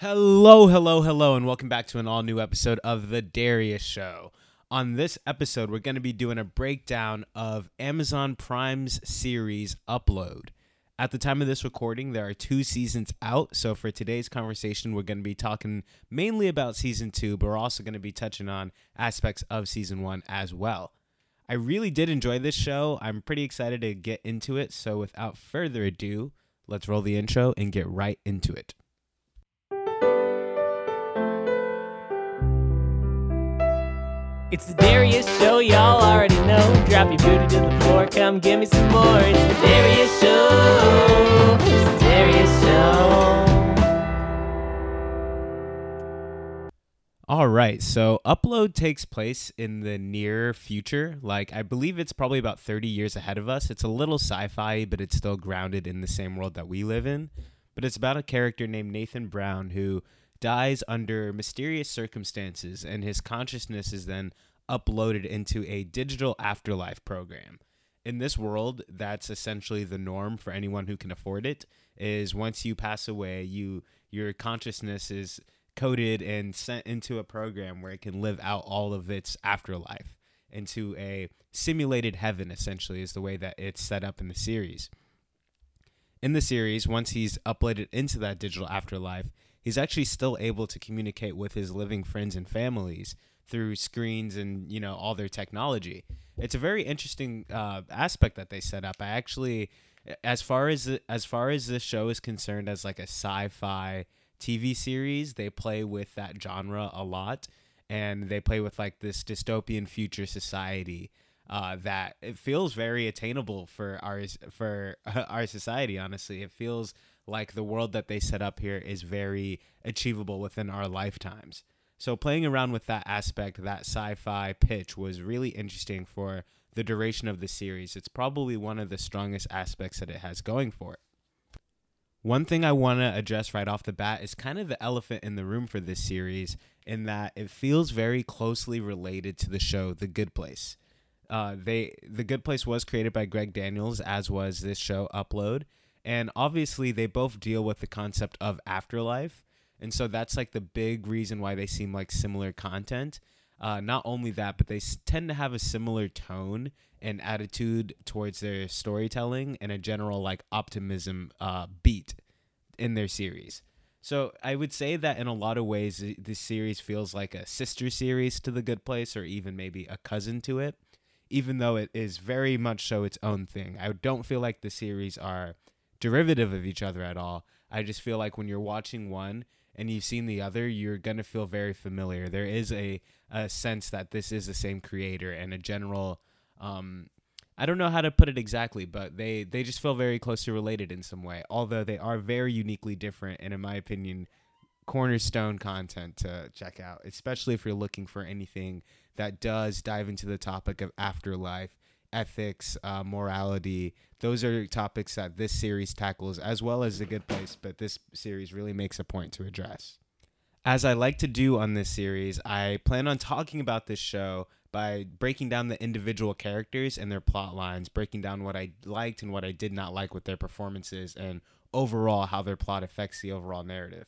Hello, hello, hello, and welcome back to an all new episode of The Darius Show. On this episode, we're going to be doing a breakdown of Amazon Prime's series Upload. At the time of this recording, there are two seasons out, so for today's conversation, we're going to be talking mainly about season two, but we're also going to be touching on aspects of season one as well. I really did enjoy this show. I'm pretty excited to get into it, so without further ado, let's roll the intro and get right into it. It's the Darius Show, y'all already know. Drop your booty to the floor, come give me some more. It's the Darius Show. It's the Darius Show. All right, so Upload takes place in the near future. Like, I believe it's probably about 30 years ahead of us. It's a little sci fi, but it's still grounded in the same world that we live in. But it's about a character named Nathan Brown who dies under mysterious circumstances, and his consciousness is then uploaded into a digital afterlife program. In this world, that's essentially the norm for anyone who can afford it. Is once you pass away, you your consciousness is coded and sent into a program where it can live out all of its afterlife into a simulated heaven essentially is the way that it's set up in the series in the series once he's uploaded into that digital afterlife he's actually still able to communicate with his living friends and families through screens and you know all their technology. It's a very interesting uh, aspect that they set up. I actually, as far as as far as this show is concerned, as like a sci-fi TV series, they play with that genre a lot, and they play with like this dystopian future society. Uh, that it feels very attainable for our for our society. Honestly, it feels like the world that they set up here is very achievable within our lifetimes. So playing around with that aspect, that sci-fi pitch was really interesting for the duration of the series. It's probably one of the strongest aspects that it has going for it. One thing I want to address right off the bat is kind of the elephant in the room for this series, in that it feels very closely related to the show The Good Place. Uh, they The Good Place was created by Greg Daniels, as was this show Upload, and obviously they both deal with the concept of afterlife and so that's like the big reason why they seem like similar content. Uh, not only that but they s- tend to have a similar tone and attitude towards their storytelling and a general like optimism uh, beat in their series. So i would say that in a lot of ways this series feels like a sister series to the good place or even maybe a cousin to it even though it is very much so its own thing. I don't feel like the series are derivative of each other at all. I just feel like when you're watching one and you've seen the other, you're gonna feel very familiar. There is a, a sense that this is the same creator and a general um, I don't know how to put it exactly, but they they just feel very closely related in some way. Although they are very uniquely different, and in my opinion, cornerstone content to check out, especially if you're looking for anything that does dive into the topic of afterlife ethics, uh, morality. Those are topics that this series tackles, as well as The Good Place, but this series really makes a point to address. As I like to do on this series, I plan on talking about this show by breaking down the individual characters and their plot lines, breaking down what I liked and what I did not like with their performances, and overall how their plot affects the overall narrative.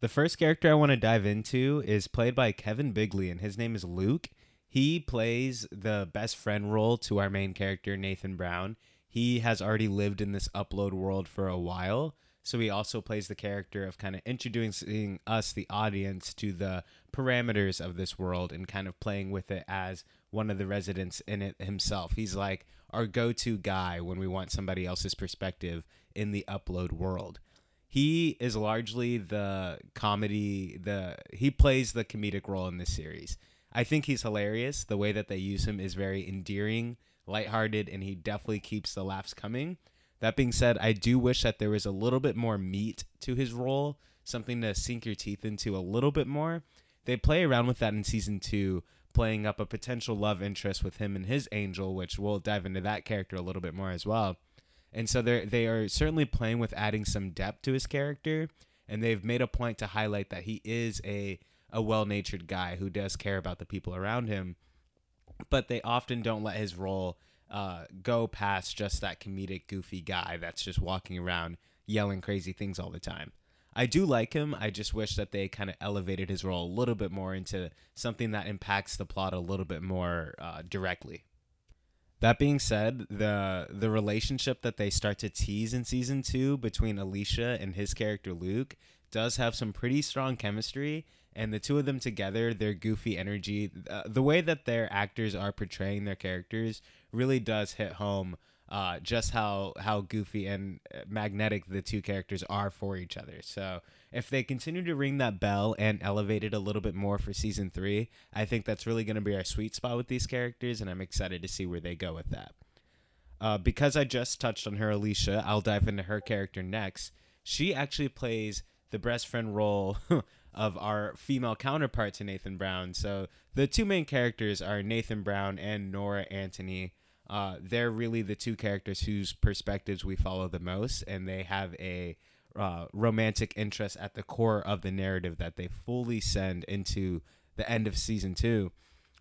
The first character I want to dive into is played by Kevin Bigley, and his name is Luke. He plays the best friend role to our main character, Nathan Brown. He has already lived in this upload world for a while. So he also plays the character of kind of introducing us, the audience, to the parameters of this world and kind of playing with it as one of the residents in it himself. He's like our go to guy when we want somebody else's perspective in the upload world. He is largely the comedy, the he plays the comedic role in this series. I think he's hilarious. The way that they use him is very endearing, lighthearted, and he definitely keeps the laughs coming. That being said, I do wish that there was a little bit more meat to his role, something to sink your teeth into a little bit more. They play around with that in season two, playing up a potential love interest with him and his angel, which we'll dive into that character a little bit more as well. And so they they are certainly playing with adding some depth to his character, and they've made a point to highlight that he is a a well-natured guy who does care about the people around him but they often don't let his role uh, go past just that comedic goofy guy that's just walking around yelling crazy things all the time I do like him. I just wish that they kind of elevated his role a little bit more into something that impacts the plot a little bit more uh, directly. That being said, the the relationship that they start to tease in season two between Alicia and his character Luke does have some pretty strong chemistry, and the two of them together, their goofy energy, uh, the way that their actors are portraying their characters, really does hit home. Uh, just how how goofy and uh, magnetic the two characters are for each other. So if they continue to ring that bell and elevate it a little bit more for season three, I think that's really going to be our sweet spot with these characters, and I'm excited to see where they go with that. Uh, because I just touched on her, Alicia, I'll dive into her character next. She actually plays the best friend role of our female counterpart to Nathan Brown. So the two main characters are Nathan Brown and Nora Antony. Uh, they're really the two characters whose perspectives we follow the most, and they have a uh, romantic interest at the core of the narrative that they fully send into the end of season two.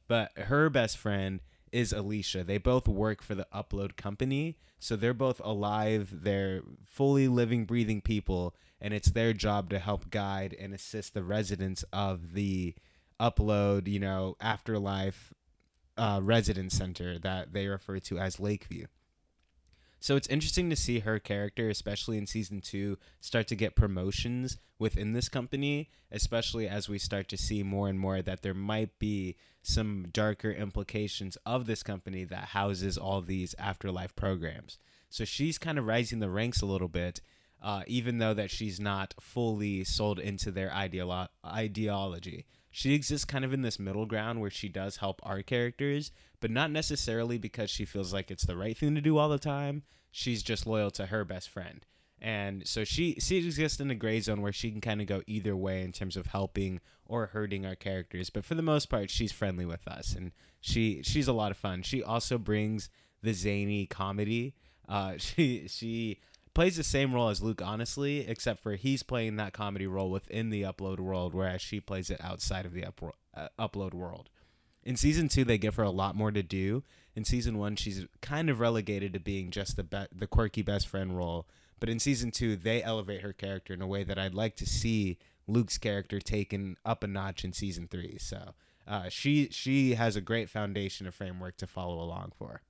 But her best friend is Alicia. They both work for the Upload company, so they're both alive. They're fully living, breathing people, and it's their job to help guide and assist the residents of the Upload, you know, afterlife uh, residence center that they refer to as Lakeview. So it's interesting to see her character, especially in season two, start to get promotions within this company, especially as we start to see more and more that there might be some darker implications of this company that houses all these afterlife programs. So she's kind of rising the ranks a little bit, uh, even though that she's not fully sold into their ideolo- ideology she exists kind of in this middle ground where she does help our characters, but not necessarily because she feels like it's the right thing to do all the time. She's just loyal to her best friend. And so she she exists in a gray zone where she can kind of go either way in terms of helping or hurting our characters. But for the most part, she's friendly with us, and she she's a lot of fun. She also brings the zany comedy. Uh, she she plays the same role as Luke, honestly, except for he's playing that comedy role within the upload world, whereas she plays it outside of the up, uh, upload world. In season two, they give her a lot more to do. In season one, she's kind of relegated to being just the be- the quirky best friend role. But in season two, they elevate her character in a way that I'd like to see Luke's character taken up a notch in season three. So uh, she she has a great foundation of framework to follow along for.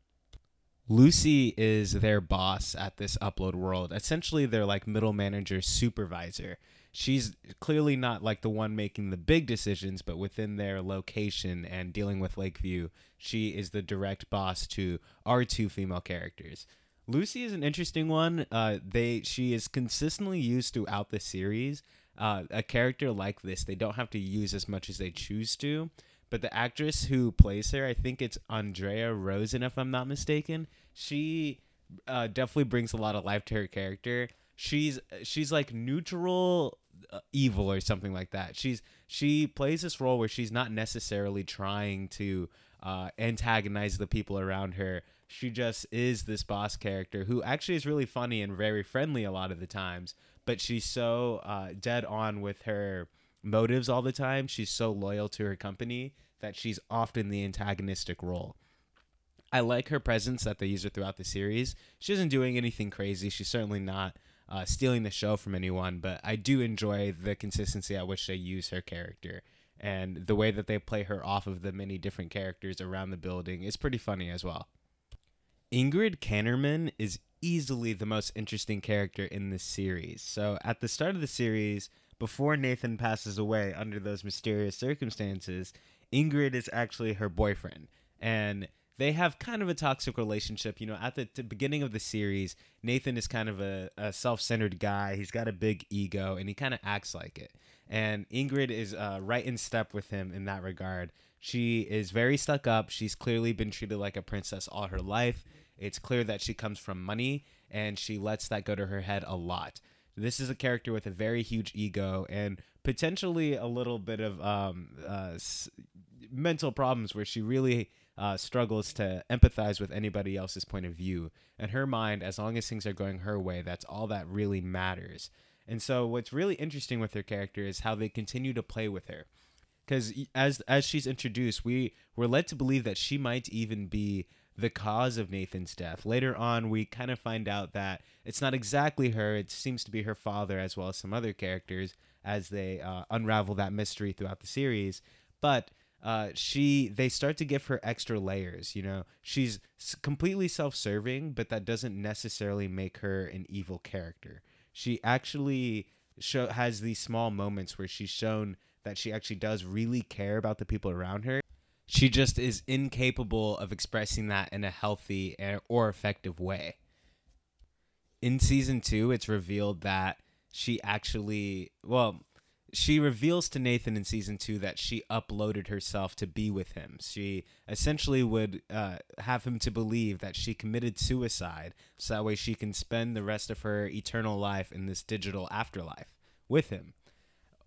Lucy is their boss at this upload world. Essentially, they're like middle manager supervisor. She's clearly not like the one making the big decisions, but within their location and dealing with Lakeview, she is the direct boss to our two female characters. Lucy is an interesting one. Uh, they she is consistently used throughout the series. Uh, a character like this, they don't have to use as much as they choose to but the actress who plays her, I think it's Andrea Rosen, if I'm not mistaken. She uh, definitely brings a lot of life to her character. She's she's like neutral uh, evil or something like that. She's she plays this role where she's not necessarily trying to uh, antagonize the people around her. She just is this boss character who actually is really funny and very friendly a lot of the times. But she's so uh, dead on with her motives all the time. She's so loyal to her company that she's often the antagonistic role. I like her presence that they use her throughout the series. She isn't doing anything crazy. She's certainly not uh, stealing the show from anyone, but I do enjoy the consistency at which they use her character. And the way that they play her off of the many different characters around the building is pretty funny as well. Ingrid Kannerman is easily the most interesting character in this series. So at the start of the series, before Nathan passes away under those mysterious circumstances, Ingrid is actually her boyfriend. And they have kind of a toxic relationship. You know, at the, the beginning of the series, Nathan is kind of a, a self centered guy. He's got a big ego and he kind of acts like it. And Ingrid is uh, right in step with him in that regard. She is very stuck up. She's clearly been treated like a princess all her life. It's clear that she comes from money and she lets that go to her head a lot. This is a character with a very huge ego and potentially a little bit of um, uh, s- mental problems where she really uh, struggles to empathize with anybody else's point of view. In her mind, as long as things are going her way, that's all that really matters. And so, what's really interesting with her character is how they continue to play with her. Because as as she's introduced, we were led to believe that she might even be the cause of Nathan's death. Later on, we kind of find out that it's not exactly her. It seems to be her father as well as some other characters as they uh, unravel that mystery throughout the series. But uh, she they start to give her extra layers. You know, she's completely self-serving, but that doesn't necessarily make her an evil character. She actually show has these small moments where she's shown that she actually does really care about the people around her. She just is incapable of expressing that in a healthy or effective way. In season two, it's revealed that she actually, well, she reveals to Nathan in season two that she uploaded herself to be with him. She essentially would uh, have him to believe that she committed suicide so that way she can spend the rest of her eternal life in this digital afterlife with him.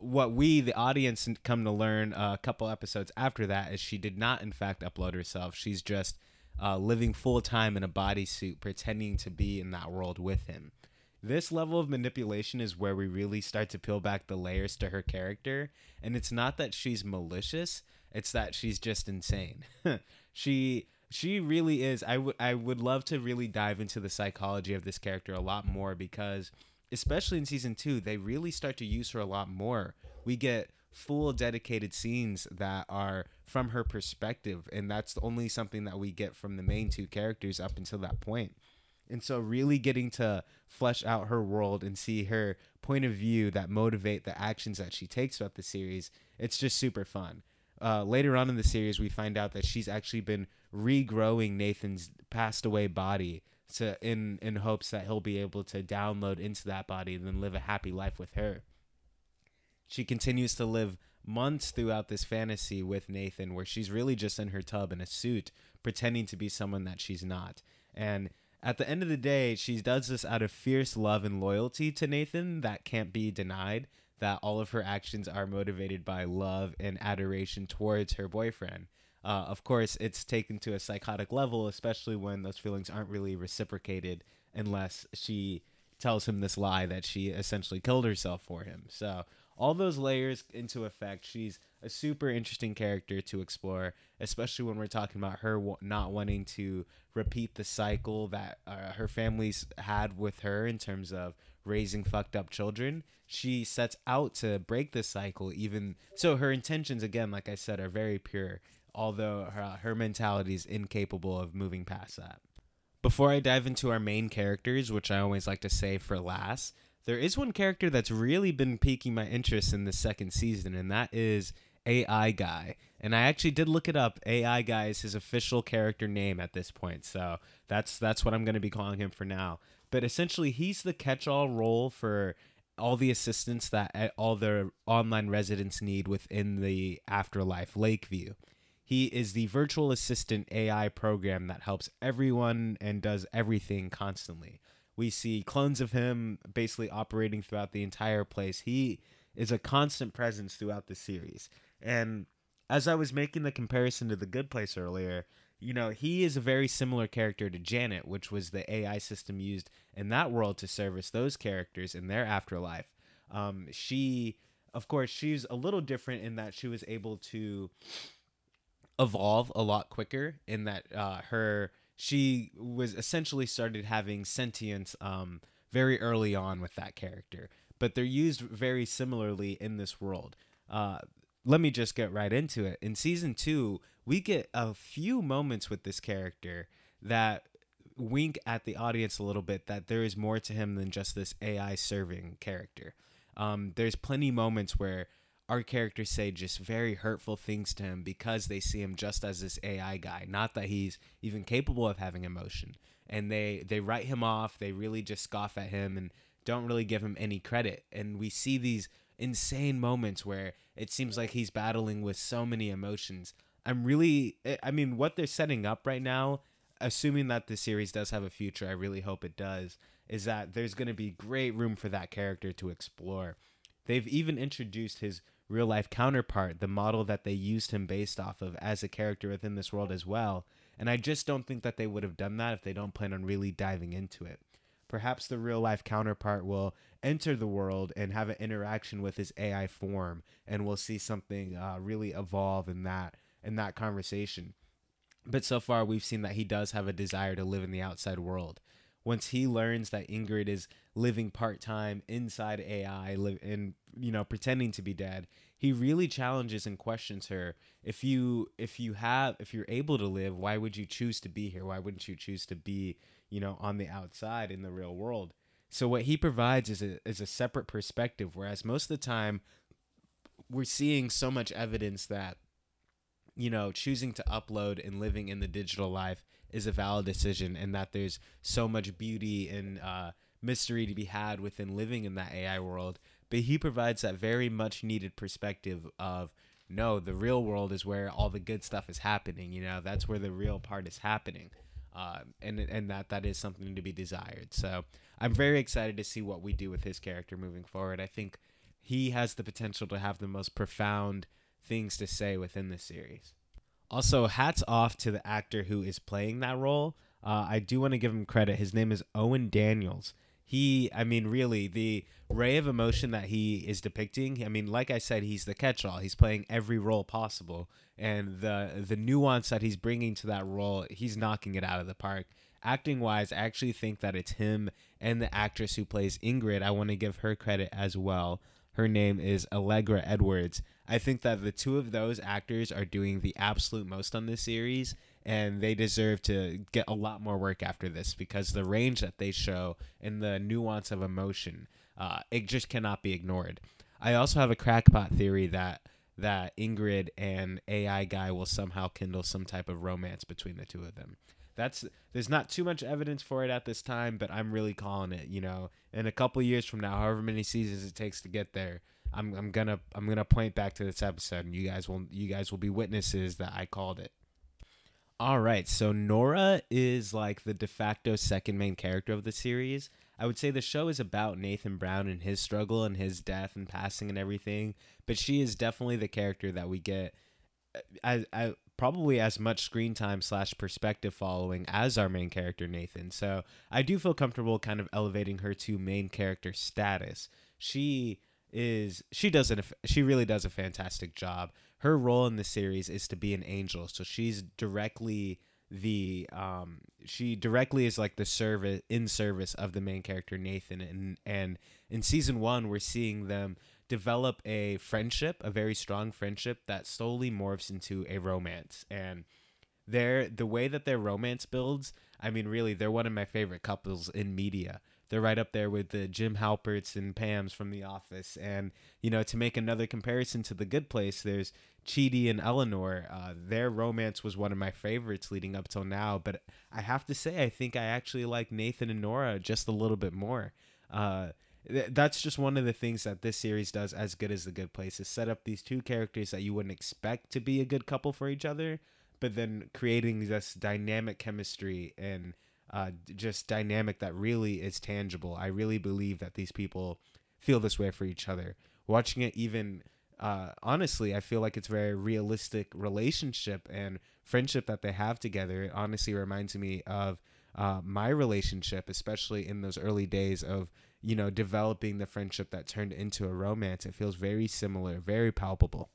What we, the audience, come to learn a couple episodes after that is she did not, in fact, upload herself. She's just uh, living full time in a bodysuit, pretending to be in that world with him this level of manipulation is where we really start to peel back the layers to her character and it's not that she's malicious it's that she's just insane she she really is I would I would love to really dive into the psychology of this character a lot more because especially in season 2 they really start to use her a lot more we get full dedicated scenes that are from her perspective and that's only something that we get from the main two characters up until that point. point and so, really getting to flesh out her world and see her point of view that motivate the actions that she takes throughout the series, it's just super fun. Uh, later on in the series, we find out that she's actually been regrowing Nathan's passed away body to in in hopes that he'll be able to download into that body and then live a happy life with her. She continues to live months throughout this fantasy with Nathan where she's really just in her tub in a suit pretending to be someone that she's not. And at the end of the day, she does this out of fierce love and loyalty to Nathan that can't be denied. That all of her actions are motivated by love and adoration towards her boyfriend. Uh, of course, it's taken to a psychotic level, especially when those feelings aren't really reciprocated unless she tells him this lie that she essentially killed herself for him. So, all those layers into effect, she's a super interesting character to explore, especially when we're talking about her w- not wanting to repeat the cycle that uh, her family's had with her in terms of raising fucked up children. She sets out to break this cycle, even so. Her intentions, again, like I said, are very pure, although her, her mentality is incapable of moving past that. Before I dive into our main characters, which I always like to save for last, there is one character that's really been piquing my interest in the second season, and that is AI Guy. And I actually did look it up. AI Guy is his official character name at this point. So that's that's what I'm going to be calling him for now. But essentially he's the catch-all role for all the assistance that all the online residents need within the afterlife Lakeview. He is the virtual assistant AI program that helps everyone and does everything constantly. We see clones of him basically operating throughout the entire place. He is a constant presence throughout the series. And as I was making the comparison to The Good Place earlier, you know, he is a very similar character to Janet, which was the AI system used in that world to service those characters in their afterlife. Um, she, of course, she's a little different in that she was able to evolve a lot quicker in that uh, her she was essentially started having sentience um, very early on with that character but they're used very similarly in this world uh, let me just get right into it. In season two, we get a few moments with this character that wink at the audience a little bit that there is more to him than just this AI serving character. Um, there's plenty moments where our characters say just very hurtful things to him because they see him just as this AI guy, not that he's even capable of having emotion. And they they write him off. They really just scoff at him and don't really give him any credit. And we see these insane moments where it seems like he's battling with so many emotions. I'm really, eh, I mean, what they're setting up right now, assuming that the series does have a future, I really hope it does, is that there's going to be great room for that character to explore. They've even introduced his real life counterpart, the model that they used him based off of as a character within this world as well. And I just don't think that they would have done that if they don't plan on really diving into it perhaps the real life counterpart will enter the world and have an interaction with his AI form, and we'll see something uh, really evolve in that in that conversation. but so far we've seen that he does have a desire to live in the outside world. Once he learns that Ingrid is living part time inside AI, live and you know pretending to be dead, he really challenges and questions her. If you if you have if you're able to live, why would you choose to be here? Why wouldn't you choose to be you know on the outside in the real world? So what he provides is a is a separate perspective, whereas most of the time we're seeing so much evidence that you know choosing to upload and living in the digital life is a valid decision, and that there's so much beauty and uh, mystery to be had within living in that AI world. But he provides that very much needed perspective of no, the real world is where all the good stuff is happening. You know, that's where the real part is happening. Uh, and and that that is something to be desired. So I'm very excited to see what we do with his character moving forward. I think he has the potential to have the most profound things to say within the series. Also, hats off to the actor who is playing that role. Uh, I do want to give him credit. His name is Owen Daniels. He, I mean, really, the ray of emotion that he is depicting. I mean, like I said, he's the catch-all. He's playing every role possible, and the the nuance that he's bringing to that role, he's knocking it out of the park. Acting wise, I actually think that it's him and the actress who plays Ingrid. I want to give her credit as well. Her name is Allegra Edwards. I think that the two of those actors are doing the absolute most on this series, and they deserve to get a lot more work after this because the range that they show and the nuance of emotion, uh, it just cannot be ignored. I also have a crackpot theory that that Ingrid and AI guy will somehow kindle some type of romance between the two of them. That's there's not too much evidence for it at this time, but I'm really calling it. You know, in a couple years from now, however many seasons it takes to get there, I'm I'm gonna I'm gonna point back to this episode, and you guys will you guys will be witnesses that I called it. All right, so Nora is like the de facto second main character of the series. I would say the show is about Nathan Brown and his struggle and his death and passing and everything, but she is definitely the character that we get uh, I, I uh, probably as much screen time slash perspective following as our main character Nathan. So I do feel comfortable kind of elevating her to main character status. She is she does it she really does a fantastic job. Her role in the series is to be an angel, so she's directly the um she directly is like the service in service of the main character Nathan and and in season 1 we're seeing them develop a friendship, a very strong friendship that slowly morphs into a romance. And their the way that their romance builds, I mean, really, they're one of my favorite couples in media. They're right up there with the Jim Halperts and Pam's from The Office. And, you know, to make another comparison to The Good Place, there's Chidi and Eleanor. Uh, their romance was one of my favorites leading up till now. But I have to say, I think I actually like Nathan and Nora just a little bit more. Uh, that's just one of the things that this series does as good as the good place is set up these two characters that you wouldn't expect to be a good couple for each other but then creating this dynamic chemistry and uh, just dynamic that really is tangible i really believe that these people feel this way for each other watching it even uh, honestly i feel like it's very realistic relationship and friendship that they have together it honestly reminds me of uh, my relationship especially in those early days of you know, developing the friendship that turned into a romance. It feels very similar, very palpable.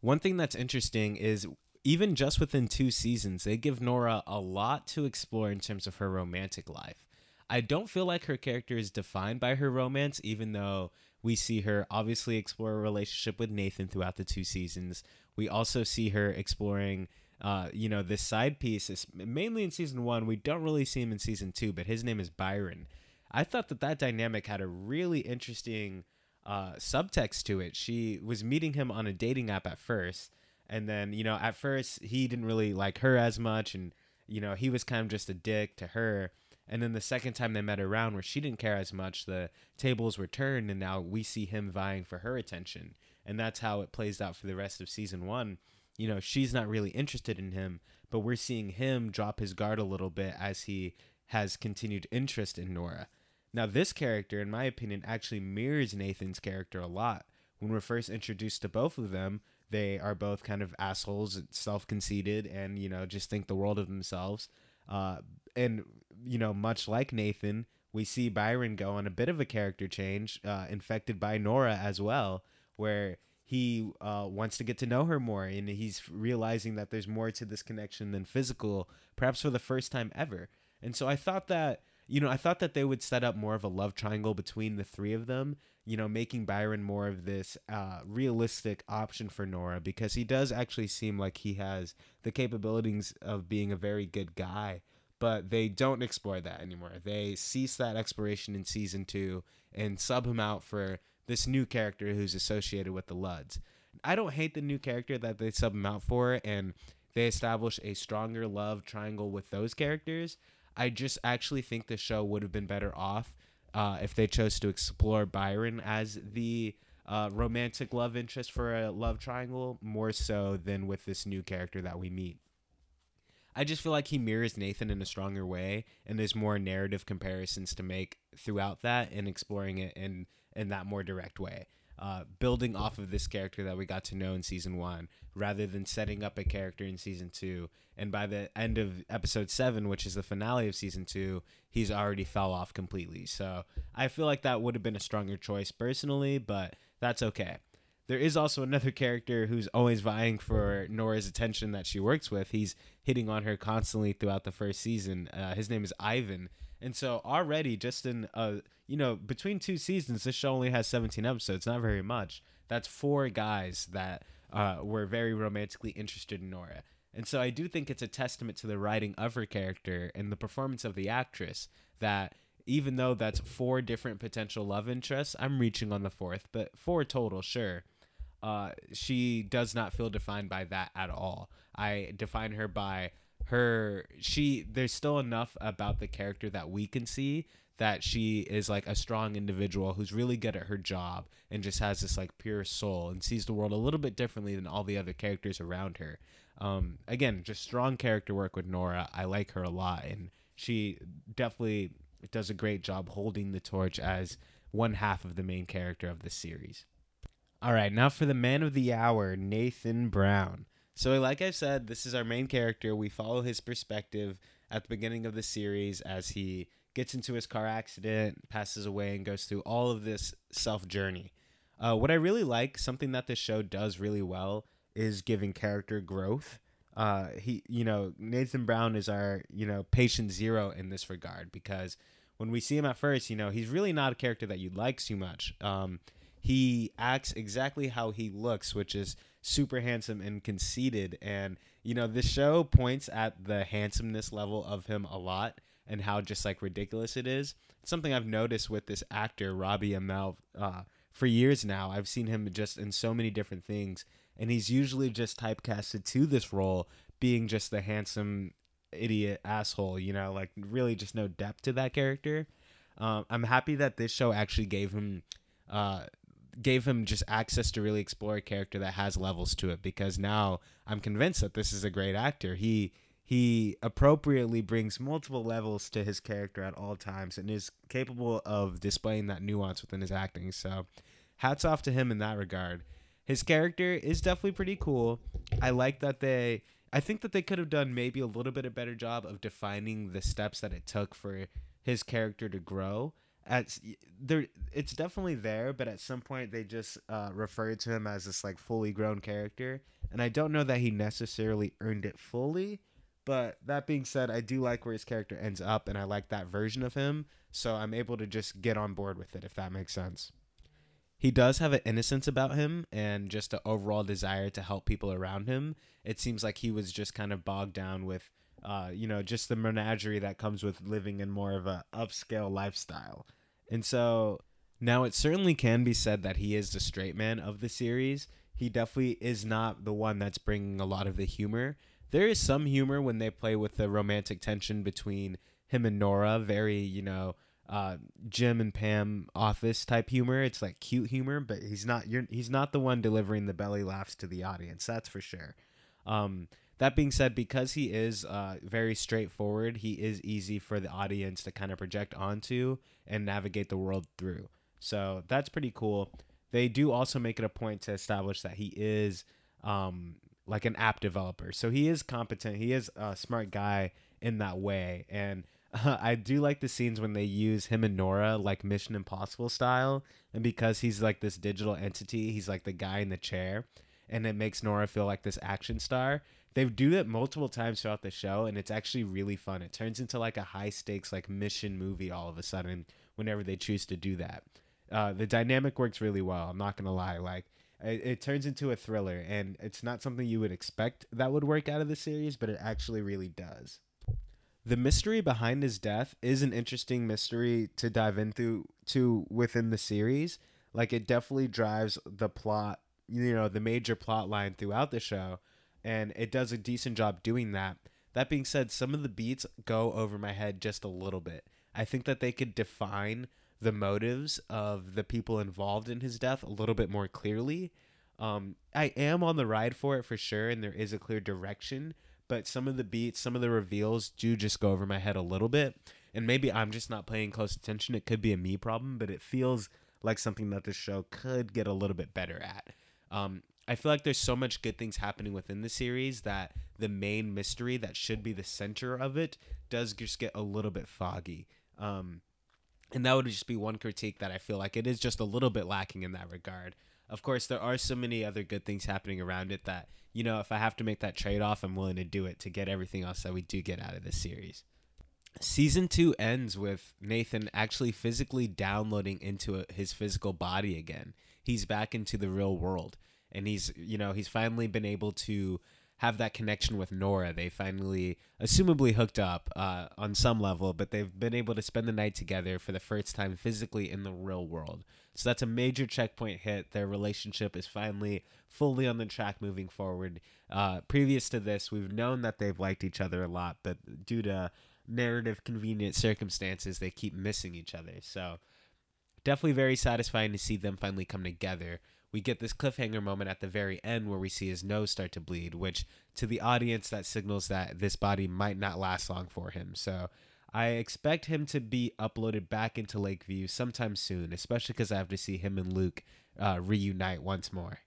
One thing that's interesting is even just within two seasons, they give Nora a lot to explore in terms of her romantic life. I don't feel like her character is defined by her romance, even though we see her obviously explore a relationship with Nathan throughout the two seasons. We also see her exploring, uh, you know, this side piece, is mainly in season one. We don't really see him in season two, but his name is Byron. I thought that that dynamic had a really interesting uh, subtext to it. She was meeting him on a dating app at first, and then you know at first he didn't really like her as much, and you know he was kind of just a dick to her. And then the second time they met around, where she didn't care as much, the tables were turned, and now we see him vying for her attention, and that's how it plays out for the rest of season one. You know, she's not really interested in him, but we're seeing him drop his guard a little bit as he has continued interest in Nora. Now, this character, in my opinion, actually mirrors Nathan's character a lot. When we're first introduced to both of them, they are both kind of assholes, self conceited, and, you know, just think the world of themselves. Uh, and, you know, much like Nathan, we see Byron go on a bit of a character change, uh, infected by Nora as well, where he uh, wants to get to know her more, and he's realizing that there's more to this connection than physical, perhaps for the first time ever. And so I thought that you know, I thought that they would set up more of a love triangle between the three of them, you know, making Byron more of this uh, realistic option for Nora because he does actually seem like he has the capabilities of being a very good guy, but they don't explore that anymore. They cease that exploration in season two and sub him out for this new character who's associated with the Luds. I don't hate the new character that they sub him out for, and they establish a stronger love triangle with those characters. I just actually think the show would have been better off uh, if they chose to explore Byron as the uh, romantic love interest for a love triangle more so than with this new character that we meet. I just feel like he mirrors Nathan in a stronger way, and there's more narrative comparisons to make throughout that and exploring it in in that more direct way uh, building off of this character that we got to know in season one, rather than setting up a character in season two. And by the end of episode seven, which is the finale of season two, he's already fell off completely. So I feel like that would have been a stronger choice personally, but that's okay. There is also another character who's always vying for Nora's attention that she works with. He's hitting on her constantly throughout the first season. Uh, his name is Ivan, and so already, just in uh, you know, between two seasons, this show only has 17 episodes, not very much. That's four guys that uh, were very romantically interested in Nora. And so I do think it's a testament to the writing of her character and the performance of the actress that even though that's four different potential love interests, I'm reaching on the fourth, but four total, sure. Uh, she does not feel defined by that at all. I define her by her she there's still enough about the character that we can see that she is like a strong individual who's really good at her job and just has this like pure soul and sees the world a little bit differently than all the other characters around her. Um, again, just strong character work with Nora. I like her a lot, and she definitely does a great job holding the torch as one half of the main character of the series. All right, now for the man of the hour, Nathan Brown. So, like I said, this is our main character. We follow his perspective at the beginning of the series as he gets into his car accident, passes away, and goes through all of this self journey. Uh, what I really like, something that this show does really well, is giving character growth. Uh, he, you know, Nathan Brown is our, you know, patient zero in this regard because when we see him at first, you know, he's really not a character that you like too much. Um, he acts exactly how he looks, which is super handsome and conceited. And, you know, this show points at the handsomeness level of him a lot and how just like ridiculous it is. It's something I've noticed with this actor, Robbie Amell, uh, for years now. I've seen him just in so many different things. And he's usually just typecasted to this role being just the handsome idiot asshole, you know, like really just no depth to that character. Um, I'm happy that this show actually gave him uh, gave him just access to really explore a character that has levels to it because now I'm convinced that this is a great actor. He he appropriately brings multiple levels to his character at all times and is capable of displaying that nuance within his acting. So, hats off to him in that regard. His character is definitely pretty cool. I like that they I think that they could have done maybe a little bit of better job of defining the steps that it took for his character to grow at there it's definitely there but at some point they just uh, referred to him as this like fully grown character and i don't know that he necessarily earned it fully but that being said i do like where his character ends up and i like that version of him so i'm able to just get on board with it if that makes sense. He does have an innocence about him and just an overall desire to help people around him. It seems like he was just kind of bogged down with uh, you know, just the menagerie that comes with living in more of a upscale lifestyle. And so now it certainly can be said that he is the straight man of the series. He definitely is not the one that's bringing a lot of the humor. There is some humor when they play with the romantic tension between him and Nora, very, you know, uh, Jim and Pam office type humor. It's like cute humor, but he's not you're, he's not the one delivering the belly laughs to the audience. That's for sure. Um, that being said, because he is uh, very straightforward, he is easy for the audience to kind of project onto and navigate the world through. So that's pretty cool. They do also make it a point to establish that he is um, like an app developer. So he is competent. He is a smart guy in that way. And I do like the scenes when they use him and Nora like Mission Impossible style, and because he's like this digital entity, he's like the guy in the chair, and it makes Nora feel like this action star. They do it multiple times throughout the show, and it's actually really fun. It turns into like a high stakes like mission movie all of a sudden whenever they choose to do that. Uh, the dynamic works really well. I'm not gonna lie, like it, it turns into a thriller, and it's not something you would expect that would work out of the series, but it actually really does the mystery behind his death is an interesting mystery to dive into to within the series. Like it definitely drives the plot, you know, the major plot line throughout the show, and it does a decent job doing that. That being said, some of the beats go over my head just a little bit. I think that they could define the motives of the people involved in his death a little bit more clearly. Um, I am on the ride for it for sure, and there is a clear direction but some of the beats, some of the reveals do just go over my head a little bit. And maybe I'm just not paying close attention. It could be a me problem, but it feels like something that the show could get a little bit better at. Um, I feel like there's so much good things happening within the series that the main mystery that should be the center of it does just get a little bit foggy. Um, and that would just be one critique that I feel like it is just a little bit lacking in that regard. Of course, there are so many other good things happening around it that you know, if I have to make that trade off, I'm willing to do it to get everything else that we do get out of this series. Season two ends with Nathan actually physically downloading into his physical body again. He's back into the real world, and he's you know he's finally been able to have that connection with Nora. They finally, assumably, hooked up uh, on some level, but they've been able to spend the night together for the first time physically in the real world. So that's a major checkpoint hit. Their relationship is finally fully on the track moving forward. Uh, previous to this, we've known that they've liked each other a lot, but due to narrative convenient circumstances, they keep missing each other. So definitely very satisfying to see them finally come together we get this cliffhanger moment at the very end where we see his nose start to bleed, which to the audience that signals that this body might not last long for him. So I expect him to be uploaded back into Lakeview sometime soon, especially because I have to see him and Luke uh, reunite once more.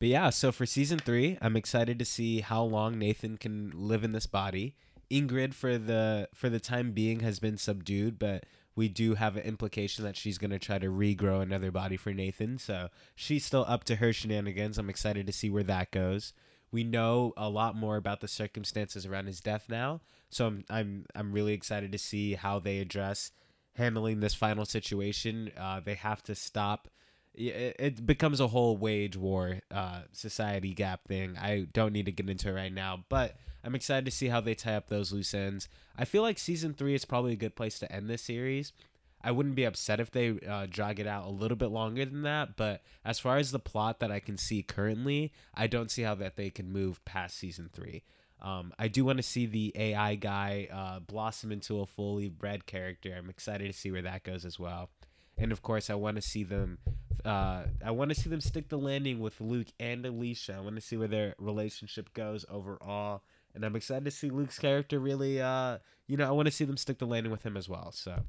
But yeah, so for season three, I'm excited to see how long Nathan can live in this body. Ingrid, for the for the time being, has been subdued, but we do have an implication that she's going to try to regrow another body for Nathan. So she's still up to her shenanigans. I'm excited to see where that goes. We know a lot more about the circumstances around his death now, so I'm I'm I'm really excited to see how they address handling this final situation. Uh, they have to stop. It, it becomes a whole wage war, uh, society gap thing. I don't need to get into it right now, but I'm excited to see how they tie up those loose ends. I feel like season three is probably a good place to end this series. I wouldn't be upset if they uh, drag it out a little bit longer than that, but as far as the plot that I can see currently, I don't see how that they can move past season three. Um, I do want to see the AI guy uh, blossom into a fully bred character. I'm excited to see where that goes as well, and of course, I want to see them. Uh, I want to see them stick the landing with Luke and Alicia. I want to see where their relationship goes overall and I'm excited to see Luke's character really. Uh, you know, I want to see them stick the landing with him as well. So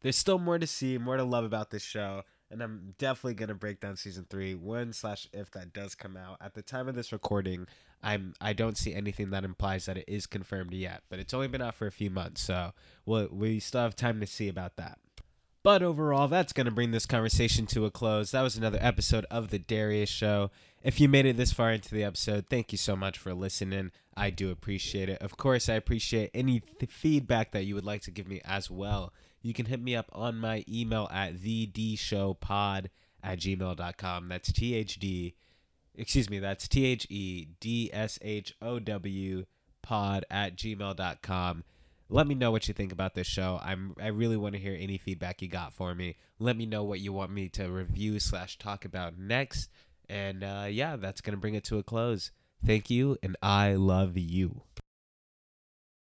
there's still more to see, more to love about this show, and I'm definitely gonna break down season three when slash if that does come out. At the time of this recording, I'm I don't see anything that implies that it is confirmed yet, but it's only been out for a few months, so we'll, we still have time to see about that. But overall, that's going to bring this conversation to a close. That was another episode of The Darius Show. If you made it this far into the episode, thank you so much for listening. I do appreciate it. Of course, I appreciate any th- feedback that you would like to give me as well. You can hit me up on my email at theDshowpod at gmail.com. That's T H D, excuse me, that's T H E D S H O W pod at gmail.com let me know what you think about this show. I'm I really want to hear any feedback you got for me. Let me know what you want me to review slash talk about next. And uh, yeah, that's gonna bring it to a close. Thank you, and I love you.